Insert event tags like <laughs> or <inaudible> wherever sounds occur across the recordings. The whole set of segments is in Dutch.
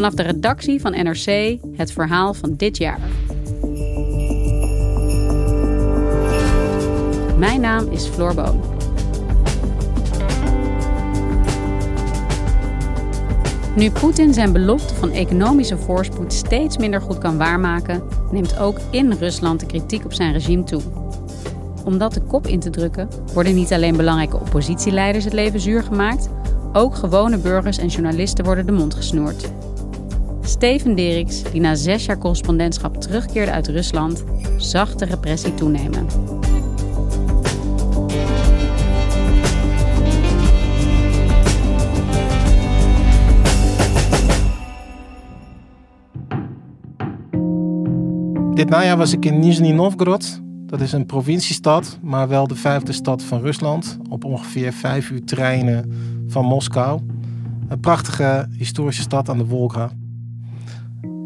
Vanaf de redactie van NRC het verhaal van dit jaar. Mijn naam is Floor Boon. Nu Poetin zijn belofte van economische voorspoed steeds minder goed kan waarmaken, neemt ook in Rusland de kritiek op zijn regime toe. Om dat de kop in te drukken, worden niet alleen belangrijke oppositieleiders het leven zuur gemaakt, ook gewone burgers en journalisten worden de mond gesnoerd. Steven Deriks, die na zes jaar correspondentschap terugkeerde uit Rusland, zag de repressie toenemen. Dit najaar was ik in Nizhny Novgorod. Dat is een provinciestad, maar wel de vijfde stad van Rusland. Op ongeveer vijf uur treinen van Moskou. Een prachtige historische stad aan de Volga.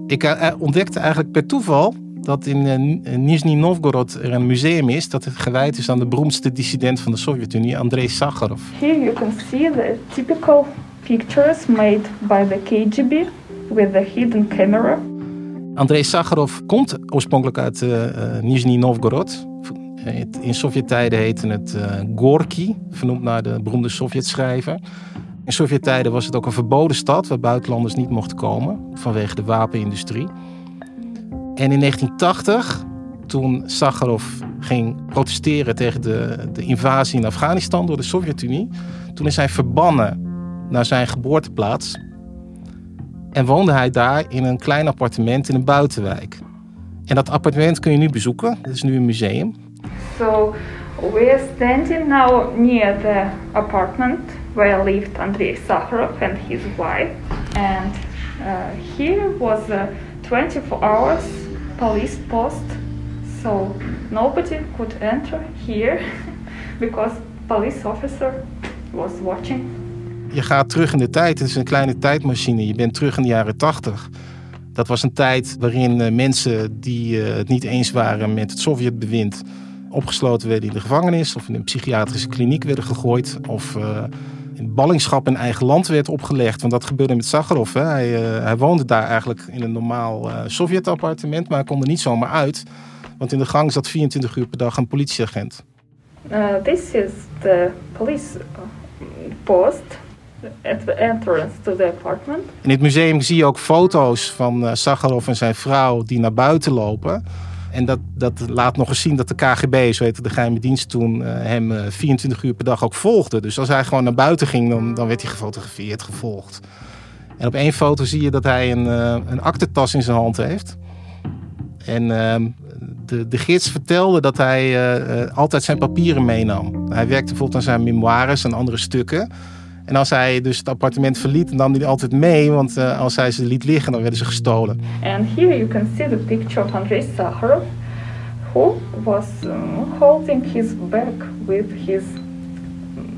Ik eh, ontdekte eigenlijk per toeval dat in uh, Nizhny Novgorod er een museum is dat gewijd is aan de beroemdste dissident van de Sovjet-Unie, Andrei Sakharov. Here you can see the typical pictures made by the KGB with the hidden camera. Andrei Sakharov komt oorspronkelijk uit uh, Nizhny Novgorod. In Sovjet-tijden heette het uh, Gorky, vernoemd naar de beroemde Sovjet-schrijver. In Sovjet-tijden was het ook een verboden stad waar buitenlanders niet mochten komen vanwege de wapenindustrie. En in 1980, toen Sakharov ging protesteren tegen de, de invasie in Afghanistan door de Sovjet-Unie, toen is hij verbannen naar zijn geboorteplaats en woonde hij daar in een klein appartement in een buitenwijk. En dat appartement kun je nu bezoeken. Het is nu een museum. So we are standing now near the apartment where lived Andrei Sakharov and his wife. And uh, here was a 24 hours police post. So nobody could enter here <laughs> because police officer was watching je gaat terug in de tijd. Het is een kleine tijdmachine. Je bent terug in de jaren tachtig. Dat was een tijd waarin eh, mensen die eh, het niet eens waren met het Sovjetbewind opgesloten werden in de gevangenis of in een psychiatrische kliniek werden gegooid of uh, in ballingschap in eigen land werd opgelegd. Want dat gebeurde met Sakharov. Hè. Hij, hij, woonde daar eigenlijk in een normaal Sovjet-appartement, maar hij kon er niet zomaar uit. Want in de gang zat 24 uur per dag een politieagent. This is the police post at the entrance to the apartment. In het museum zie je ook foto's van Sakharov en zijn vrouw die naar buiten lopen. En dat, dat laat nog eens zien dat de KGB, zo heette de geheime dienst toen, uh, hem uh, 24 uur per dag ook volgde. Dus als hij gewoon naar buiten ging, dan, dan werd hij gefotografeerd, gevolgd. En op één foto zie je dat hij een, uh, een aktentas in zijn hand heeft. En ehm, de, de gids vertelde dat hij altijd zijn papieren meenam. Hij werkte bijvoorbeeld aan zijn memoires en andere stukken. En als hij dus het appartement verliet, dan nam hij altijd mee, want uh, als hij ze liet liggen, dan werden ze gestolen. And here you can see the picture of Andrei Sakharov, who was um, holding his bag with his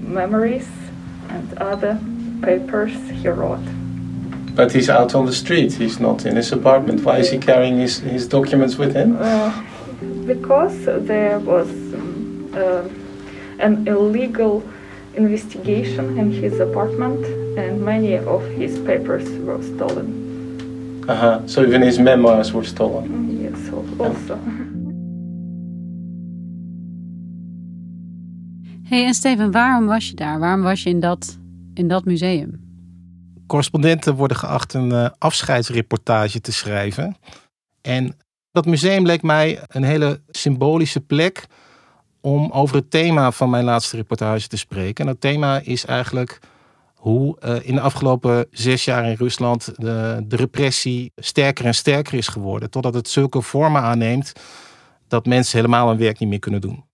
memories and other papers he wrote. But he's out on the street. He's not in his apartment. Why is he carrying his, his documents with him? Uh, because there was um, uh, an illegal investigation in his apartment and many of his papers were stolen. Uh-huh. So even his memoirs were stolen? Yes, also. hey, en Steven, waarom was je daar? Waarom was je in dat, in dat museum? Correspondenten worden geacht een uh, afscheidsreportage te schrijven. En dat museum leek mij een hele symbolische plek om over het thema van mijn laatste reportage te spreken. En dat thema is eigenlijk hoe uh, in de afgelopen zes jaar in Rusland de, de, repressie sterker en sterker is geworden. Totdat het zulke vormen aanneemt dat mensen helemaal hun werk niet meer kunnen doen.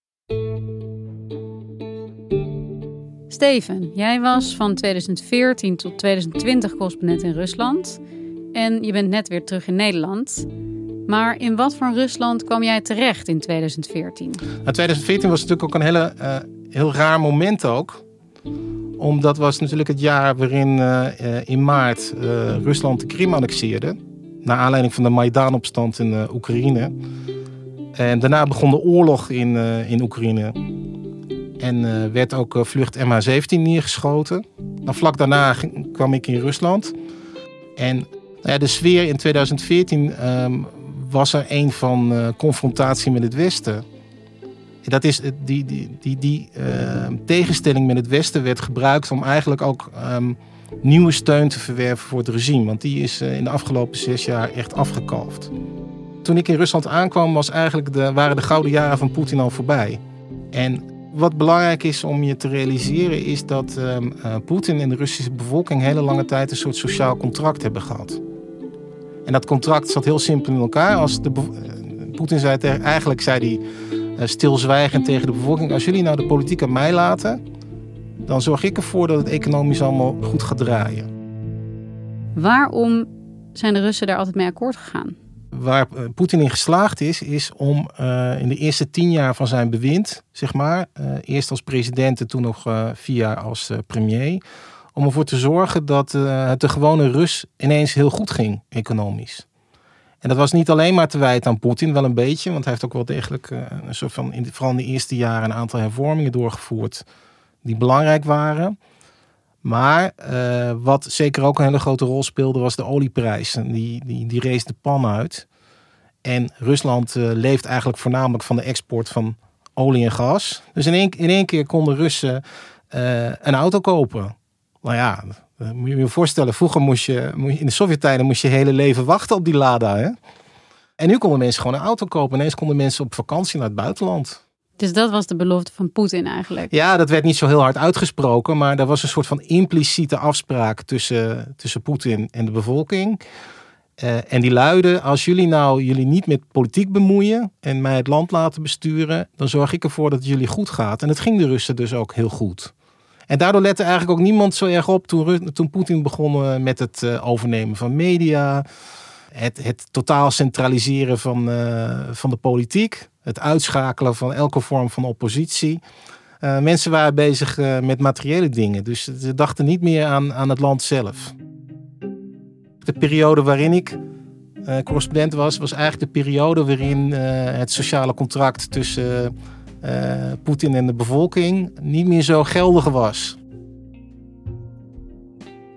Steven, jij was van 2014 tot 2020 correspondent in Rusland. En je bent net weer terug in Nederland. Maar in wat voor Rusland kwam jij terecht in 2014? Nou, 2014 was natuurlijk ook een hele, uh, heel raar moment ook. Omdat was natuurlijk het jaar waarin uh, in maart Rusland de Krim annexeerde. Naar aanleiding van de Maidan-opstand in Oekraïne. En daarna begon de oorlog in, in Oekraïne. En werd ook vlucht MH17 neergeschoten. Dan vlak daarna kwam ik in Rusland. En nou ja, de sfeer in 2014 um, was er een van uh, confrontatie met het Westen. Dat is, die die, die, die uh, tegenstelling met het Westen werd gebruikt om eigenlijk ook um, nieuwe steun te verwerven voor het regime. Want die is uh, in de afgelopen zes jaar echt afgekalfd. Toen ik in Rusland aankwam, was eigenlijk de, waren de gouden jaren van Poetin al voorbij. En wat belangrijk is om je te realiseren, is dat um, Poetin en de Russische bevolking hele lange tijd een soort sociaal contract hebben gehad. En dat contract zat heel simpel in elkaar. Als de eh, Poetin zei tegen, eigenlijk zei hij uh, stilzwijgend tegen de bevolking: als jullie nou de politiek aan mij laten, dan zorg ik ervoor dat het economisch allemaal goed gaat draaien. Waarom zijn de Russen daar altijd mee akkoord gegaan? Waar uh, Poetin in geslaagd is, is om uh, in de eerste tien jaar van zijn bewind, zeg maar, uh, eerst als president en toen nog vier jaar als premier, om ervoor te zorgen dat het de gewone Rus ineens heel goed ging, economisch. En dat was niet alleen maar te wijten aan Poetin, wel een beetje, want hij heeft ook wel degelijk uh, een soort van, in, vooral in de eerste jaren, een aantal hervormingen doorgevoerd die belangrijk waren. Maar uh, wat zeker ook een hele grote rol speelde, was de olieprijs. Die, die, die rees de pan uit. En Rusland leeft eigenlijk voornamelijk van de export van olie en gas. Dus in één, in één keer konden Russen een auto kopen. Nou ja, moet je je voorstellen. Vroeger moest je, in de Sovjet-tijden moest je hele leven wachten op die Lada. Hè? En nu konden mensen gewoon een auto kopen. Ineens konden mensen op vakantie naar het buitenland. Dus dat was de belofte van Poetin eigenlijk? Ja, dat werd niet zo heel hard uitgesproken. Maar er was een soort van impliciete afspraak tussen, tussen Poetin en de bevolking. Uh, en die luidde, als jullie nou jullie niet met politiek bemoeien en mij het land laten besturen, dan zorg ik ervoor dat het jullie goed gaat. En het ging de Russen dus ook heel goed. En daardoor lette eigenlijk ook niemand zo erg op toen, Poetin begon eh, met het uh, overnemen van media. Het, het totaal centraliseren van, uh, van de politiek. Het uitschakelen van elke vorm van oppositie. Mensen waren bezig met materiële dingen. Dus ze dachten niet meer aan, aan het land zelf. De periode waarin ik correspondent was, was eigenlijk de periode waarin het sociale contract tussen Poetin en de bevolking niet meer zo geldig was.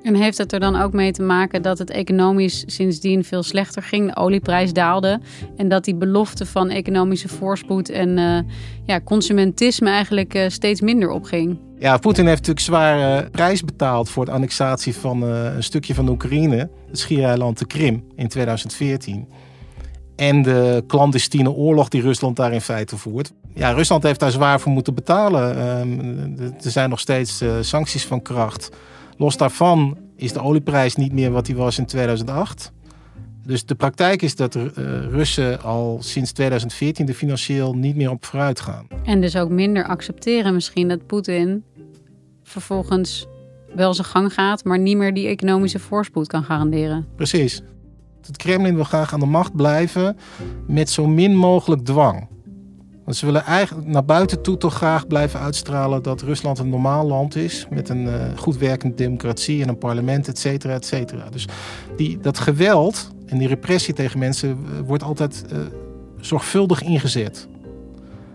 En heeft het er dan ook mee te maken dat het economisch sindsdien veel slechter ging? De olieprijs daalde. En dat die belofte van economische voorspoed en uh, ja, consumentisme eigenlijk uh, steeds minder opging? Ja, Poetin heeft natuurlijk zware prijs betaald voor de annexatie van een stukje van de Oekraïne, het schiereiland de Krim, in 2014 en de clandestine oorlog die Rusland daar in feite voert. Ja, Rusland heeft daar zwaar voor moeten betalen. Um, er zijn nog steeds uh, sancties van kracht. Los daarvan is de olieprijs niet meer wat die was in 2008. Dus de praktijk is dat uh, Russen al sinds 2014 er financieel niet meer op vooruit gaan. En dus ook minder accepteren misschien dat Poetin vervolgens wel zijn gang gaat, maar niet meer die economische voorspoed kan garanderen. Precies. Het Kremlin wil graag aan de macht blijven met zo min mogelijk dwang. Want ze willen eigenlijk naar buiten toe toch graag blijven uitstralen dat Rusland een normaal land is. Met een uh, goed werkende democratie en een parlement, et cetera, et cetera. Dus die, dat geweld en die repressie tegen mensen uh, wordt altijd uh, zorgvuldig ingezet.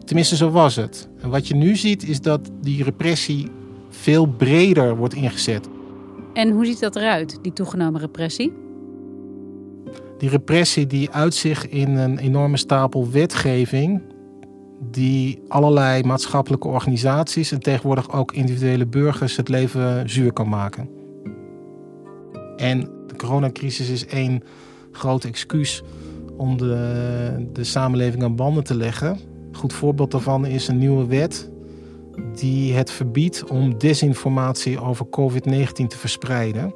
Tenminste, zo was het. En wat je nu ziet is dat die repressie veel breder wordt ingezet. En hoe ziet dat eruit, die toegenomen repressie? Die repressie die uitzicht in een enorme stapel wetgeving die allerlei maatschappelijke organisaties en tegenwoordig ook individuele burgers het leven zuur kan maken. En de coronacrisis is één groot excuus om de, de samenleving aan banden te leggen. Een goed voorbeeld daarvan is een nieuwe wet die het verbiedt om desinformatie over COVID-19 te verspreiden.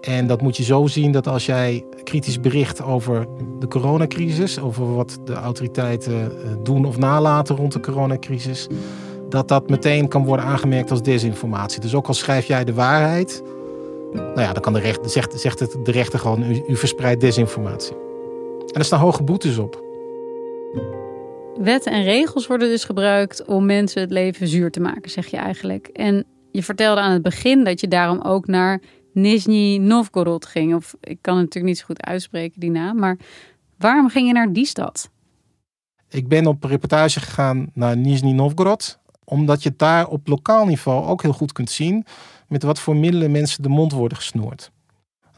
En dat moet je zo zien dat als jij kritisch bericht over de coronacrisis, over wat de autoriteiten eh, doen of nalaten rond de coronacrisis, dat dat meteen kan worden aangemerkt als desinformatie. Dus ook al schrijf jij de waarheid, nou ja, dan kan de rechter, zegt, zegt het de rechter gewoon, u, u verspreidt desinformatie. En er staan hoge boetes op. Wetten en regels worden dus gebruikt om mensen het leven zuur te maken, zeg je eigenlijk. En je vertelde aan het begin dat je daarom ook naar Nizhny Novgorod ging. Of ik kan het natuurlijk niet zo goed uitspreken, die naam. Maar waarom ging je naar die stad? Ik ben op reportage gegaan naar Nizhny Novgorod. Omdat je daar op lokaal niveau ook heel goed kunt zien met wat voor middelen mensen de mond worden gesnoerd.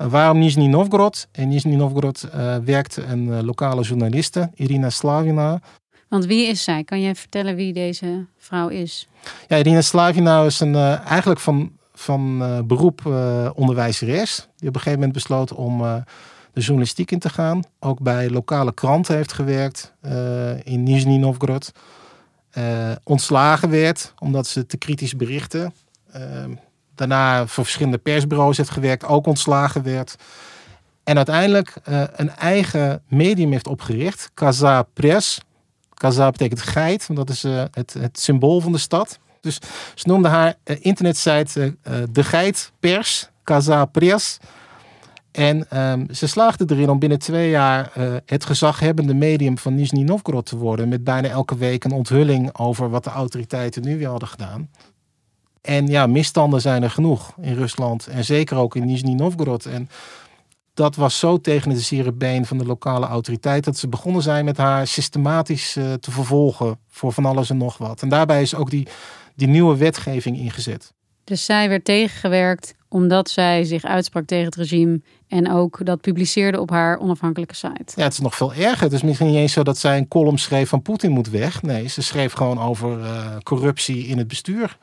Uh, waarom Nizhny Novgorod? In Nizhny Novgorod uh, werkt een uh, lokale journaliste, Irina Slavina. Want wie is zij? Kan jij vertellen wie deze vrouw is? Ja, Irina Slavina is een, eigenlijk van, van beroep onderwijzeres. Die op een gegeven moment besloot om de journalistiek in te gaan. Ook bij lokale kranten heeft gewerkt in Nizhny Novgorod. ontslagen werd omdat ze te kritisch berichten daarna voor verschillende persbureaus heeft gewerkt, ook ontslagen werd. En uiteindelijk een eigen medium heeft opgericht, Kaza Press. Kaza betekent geit, want dat is het, het, symbool van de stad. Dus ze noemden haar uh, internetsite De Geit Pers, Kaza Press. En um, ze slaagde erin om binnen twee jaar het gezaghebbende medium van Nizhny Novgorod te worden. Met bijna elke week een onthulling over wat de autoriteiten nu weer hadden gedaan. En ja, misstanden zijn er genoeg in Rusland. En zeker ook in Nizhny Novgorod. En dat was zo tegen het zere been van de lokale autoriteit. dat ze begonnen zijn met haar systematisch te vervolgen. voor van alles en nog wat. En daarbij is ook die, die nieuwe wetgeving ingezet. Dus zij werd tegengewerkt omdat zij zich uitsprak tegen het regime. en ook dat publiceerde op haar onafhankelijke site. Ja, het is nog veel erger. Het is misschien niet eens zo dat zij een column schreef van Poetin moet weg. Nee, ze schreef gewoon over uh, corruptie in het bestuur.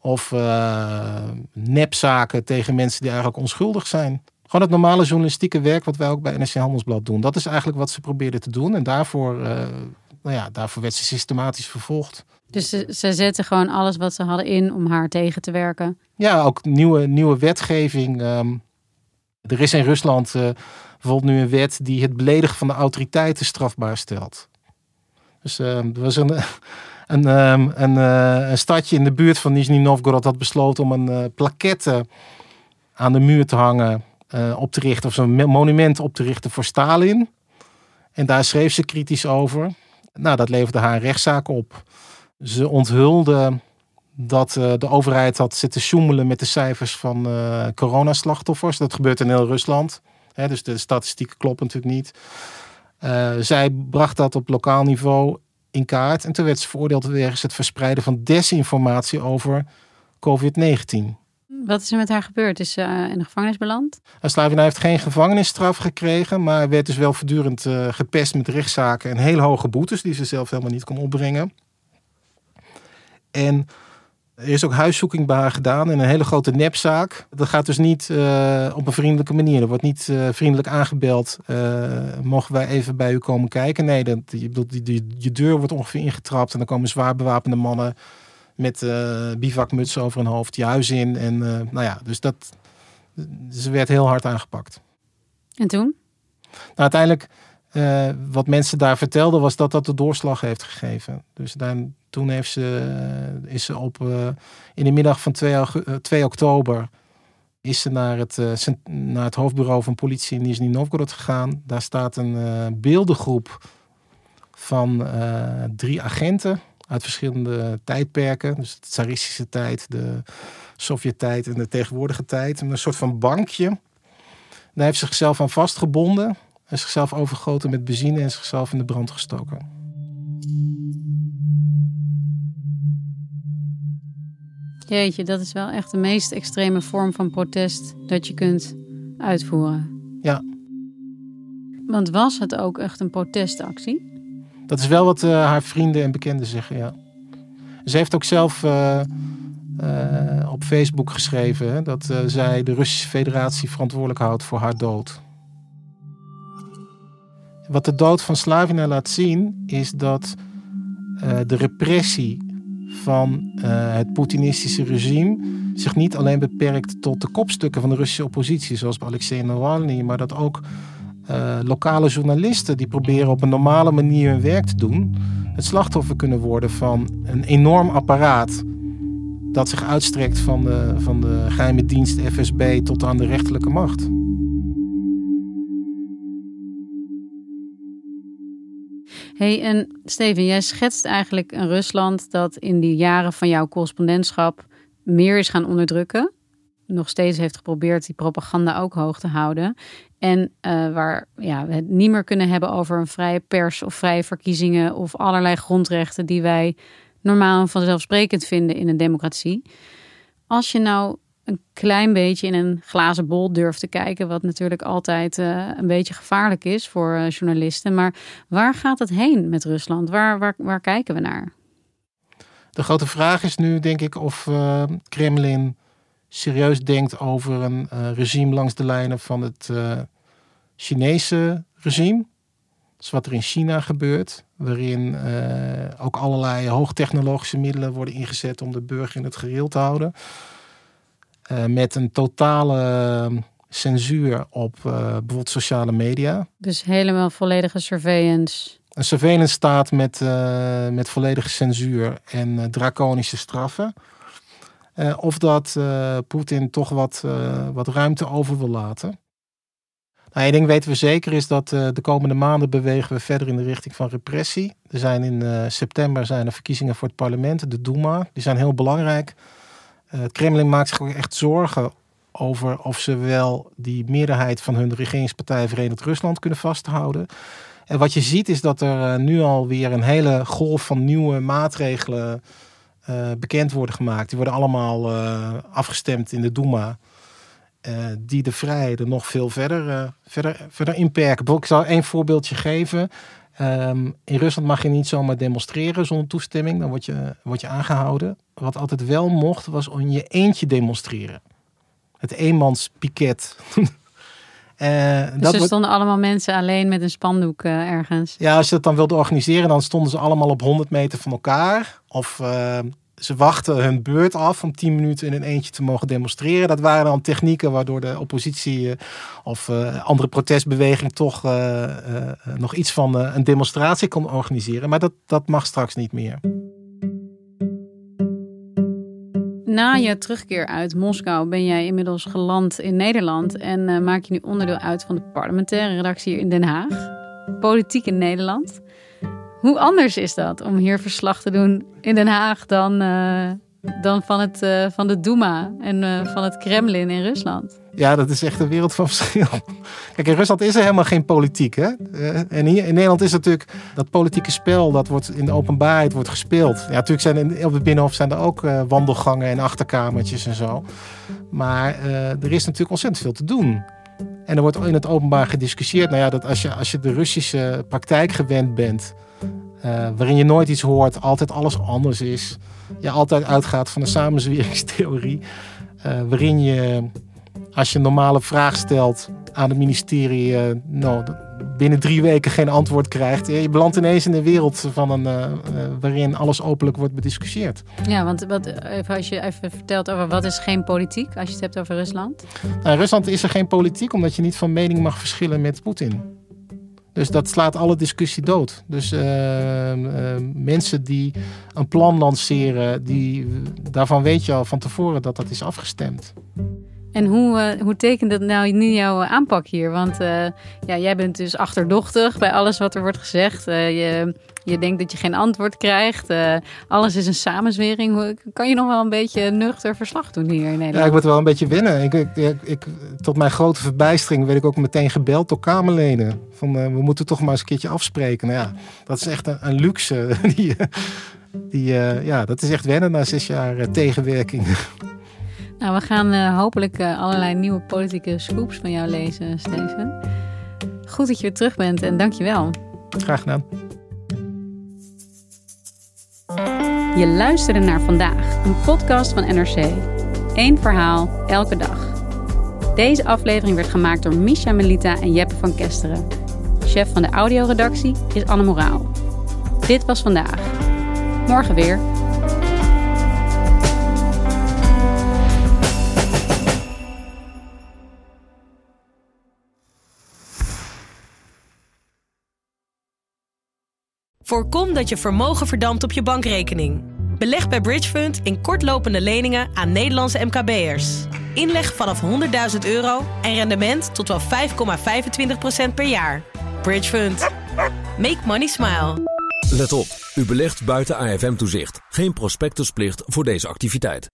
Of uh, nepzaken tegen mensen die eigenlijk onschuldig zijn. Gewoon het normale journalistieke werk wat wij ook bij NRC Handelsblad doen. Dat is eigenlijk wat ze probeerden te doen. En daarvoor, uh, nou ja, daarvoor werd ze systematisch vervolgd. Dus ze, ze zetten gewoon alles wat ze hadden in om haar tegen te werken? Ja, ook nieuwe, nieuwe wetgeving. Um, er is in Rusland uh, bijvoorbeeld nu een wet die het beledigen van de autoriteiten strafbaar stelt. Dus uh, er was een, <laughs> een, ehm, een, uh, een, stadje in de buurt van Nizhny Novgorod had besloten om een uh, plaquette aan de muur te hangen, op te richten, of zo'n monument op te richten voor Stalin. En daar schreef ze kritisch over. Nou, dat leverde haar rechtszaak op. Ze onthulde dat de overheid had zitten sjoemelen met de cijfers van coronaslachtoffers. Dat gebeurt in heel Rusland. Hè, dus de statistieken kloppen natuurlijk niet. zij bracht dat op lokaal niveau in kaart. En toen werd ze veroordeeld wegens het verspreiden van desinformatie over COVID-19. Wat is er met haar gebeurd? Is ze uh, in de gevangenis beland? Slavina heeft geen gevangenisstraf gekregen, maar werd dus wel voortdurend uh, gepest met rechtszaken en heel hoge boetes die ze zelf helemaal niet kon opbrengen. En er is ook huiszoeking bij haar gedaan in een hele grote nepzaak. Dat gaat dus niet uh, op een vriendelijke manier. Er wordt niet vriendelijk aangebeld. Uh, mogen wij even bij u komen kijken? Nee, dat, je, je deur wordt ongeveer ingetrapt. En dan komen zwaar bewapende mannen met bivakmutsen over hun hoofd je huis in. En nou ja, dus dat. Ze werd heel hard aangepakt. En toen? Nou, uiteindelijk uh, wat mensen daar vertelden was dat dat de doorslag heeft gegeven. Dus dan, toen heeft ze, uh, is ze op, uh, in de middag van 2, 2 oktober is ze naar het, naar het hoofdbureau van politie in Nizhny Novgorod gegaan. Daar staat een beeldengroep van drie agenten uit verschillende tijdperken. Dus de tsaristische tijd, de Sovjet-tijd en de tegenwoordige tijd. Een soort van bankje. Daar heeft ze zichzelf aan vastgebonden en zichzelf overgoten met benzine en zichzelf in de brand gestoken. Jeetje, dat is wel echt de meest extreme vorm van protest dat je kunt uitvoeren. Ja. Want was het ook echt een protestactie? Dat is wel wat uh, haar vrienden en bekenden zeggen, ja. Ze heeft ook zelf uh, uh, op Facebook geschreven hè, dat zij de Russische Federatie verantwoordelijk houdt voor haar dood. Wat de dood van Slavina laat zien, is dat de repressie van het Poetinistische regime zich niet alleen beperkt tot de kopstukken van de Russische oppositie, zoals bij Alexei Navalny, maar dat ook eh, lokale journalisten die proberen op een normale manier hun werk te doen, het slachtoffer kunnen worden van een enorm apparaat dat zich uitstrekt van de, van de geheime dienst FSB tot aan de rechterlijke macht. Hey, en Steven, jij schetst eigenlijk een Rusland dat in die jaren van jouw correspondentschap meer is gaan onderdrukken. Nog steeds heeft geprobeerd die propaganda ook hoog te houden. En uh, waar ja, we het niet meer kunnen hebben over een vrije pers of vrije verkiezingen of allerlei grondrechten die wij normaal en vanzelfsprekend vinden in een democratie. Als je nou een klein beetje in een glazen bol durft te kijken, wat natuurlijk altijd uh, een beetje gevaarlijk is voor uh, journalisten. Maar waar gaat het heen met Rusland? Waar, waar, waar kijken we naar? De grote vraag is nu, denk ik, of Kremlin serieus denkt over een regime langs de lijnen van het Chinese regime. Dat is wat er in China gebeurt, waarin ook allerlei hoogtechnologische middelen worden ingezet om de burger in het gereel te houden. Uh, met een totale ehm, censuur op uh, bijvoorbeeld sociale media. Dus helemaal volledige surveillance. Een surveillance staat met, met volledige censuur en draconische straffen. of dat Poetin toch wat, wat ruimte over wil laten. Nou, ding weten we zeker is dat de komende maanden bewegen we verder in de richting van repressie. Er zijn in september zijn er verkiezingen voor het parlement, de Duma. Die zijn heel belangrijk. Eh, het Kremlin maakt zich ook echt zorgen over of ze wel die meerderheid van hun regeringspartij Verenigd Rusland kunnen vasthouden. En wat je ziet is dat er nu alweer een hele golf van nieuwe maatregelen bekend worden gemaakt. Die worden allemaal afgestemd in de Duma. Die de vrijheden nog veel verder, verder, verder inperken. Ik zal één voorbeeldje geven. Um, in Rusland mag je niet zomaar demonstreren zonder toestemming. Dan word je, word je aangehouden. Wat altijd wel mocht, was om je eentje demonstreren. Het eenmanspiket. uh, <laughs> dus dat er stonden allemaal mensen alleen met een spandoek uh, ergens? Ja, als je dat dan wilde organiseren, dan stonden ze allemaal op 100 meter van elkaar. Of uh, ze wachten hun beurt af om 10 minuten in een eentje te mogen demonstreren. Dat waren dan technieken waardoor de oppositie uh, of uh, andere protestbeweging toch uh, nog iets van een demonstratie kon organiseren. Maar dat, dat mag straks niet meer. Na je terugkeer uit Moskou ben jij inmiddels geland in Nederland en maak je nu onderdeel uit van de parlementaire redactie hier in Den Haag. Politiek in Nederland. Hoe anders is dat om hier verslag te doen in Den Haag dan, uh, dan van, het, uh, van de Duma en uh, van het Kremlin in Rusland? Ja, dat is echt een wereld van <laughs> verschil. Kijk, in Rusland is er helemaal geen politiek. Hè? En hier in Nederland is natuurlijk dat politieke spel, dat wordt in de openbaarheid wordt gespeeld. Ja, natuurlijk zijn in, op het Binnenhof zijn er ook wandelgangen en achterkamertjes en zo. Maar er is natuurlijk ontzettend veel te doen. En er wordt in het openbaar gediscussieerd. Nou ja, dat als je, als je de Russische praktijk gewend bent uh, waarin je nooit iets hoort, altijd alles anders is. Je altijd uitgaat van een samenzweringstheorie. Uh, waarin je, als je een normale vraag stelt aan het ministerie, uh, nou, binnen drie weken geen antwoord krijgt. Je belandt ineens in een wereld van een, waarin alles openlijk wordt bediscussieerd. Ja, want wat, even, als je even vertelt over wat is geen politiek, als je het hebt over Rusland? Nou, in Rusland is er geen politiek, omdat je niet van mening mag verschillen met Poetin. Dus dat slaat alle discussie dood. Dus uh, uh, mensen die een plan lanceren, die, daarvan weet je al van tevoren dat dat is afgestemd. En hoe, uh, hoe tekent dat nou nu jouw aanpak hier? Want ja, jij bent dus achterdochtig bij alles wat er wordt gezegd. je je denkt dat je geen antwoord krijgt. Alles is een samenzwering. Kan je nog wel een beetje nuchter verslag doen hier in Nederland? Ja, ik moet wel een beetje winnen. Ik, ik, tot mijn grote verbijstering werd ik ook meteen gebeld door Kamerleden. Van, we moeten toch maar eens een keertje afspreken. Nou ja, dat is echt een, een luxe. <laughs> die, die, ja, dat is echt wennen na zes jaar tegenwerking. Nou, we gaan hopelijk allerlei nieuwe politieke scoops van jou lezen, Steven. Goed dat je weer terug bent en dank je wel. Graag gedaan. Je luisterde naar vandaag, een podcast van NRC. Eén verhaal, elke dag. Deze aflevering werd gemaakt door Misha Melita en Jeppe van Kesteren. Chef van de audioredactie is Anne Moraal. Dit was vandaag. Morgen weer. Voorkom dat je vermogen verdampt op je bankrekening. Beleg bij Bridgefund in kortlopende leningen aan Nederlandse MKB'ers. Inleg vanaf 100.000 euro en rendement tot wel 5,25% per jaar. Bridgefund. Make money smile. Let op, u belegt buiten AFM-toezicht. Geen prospectusplicht voor deze activiteit.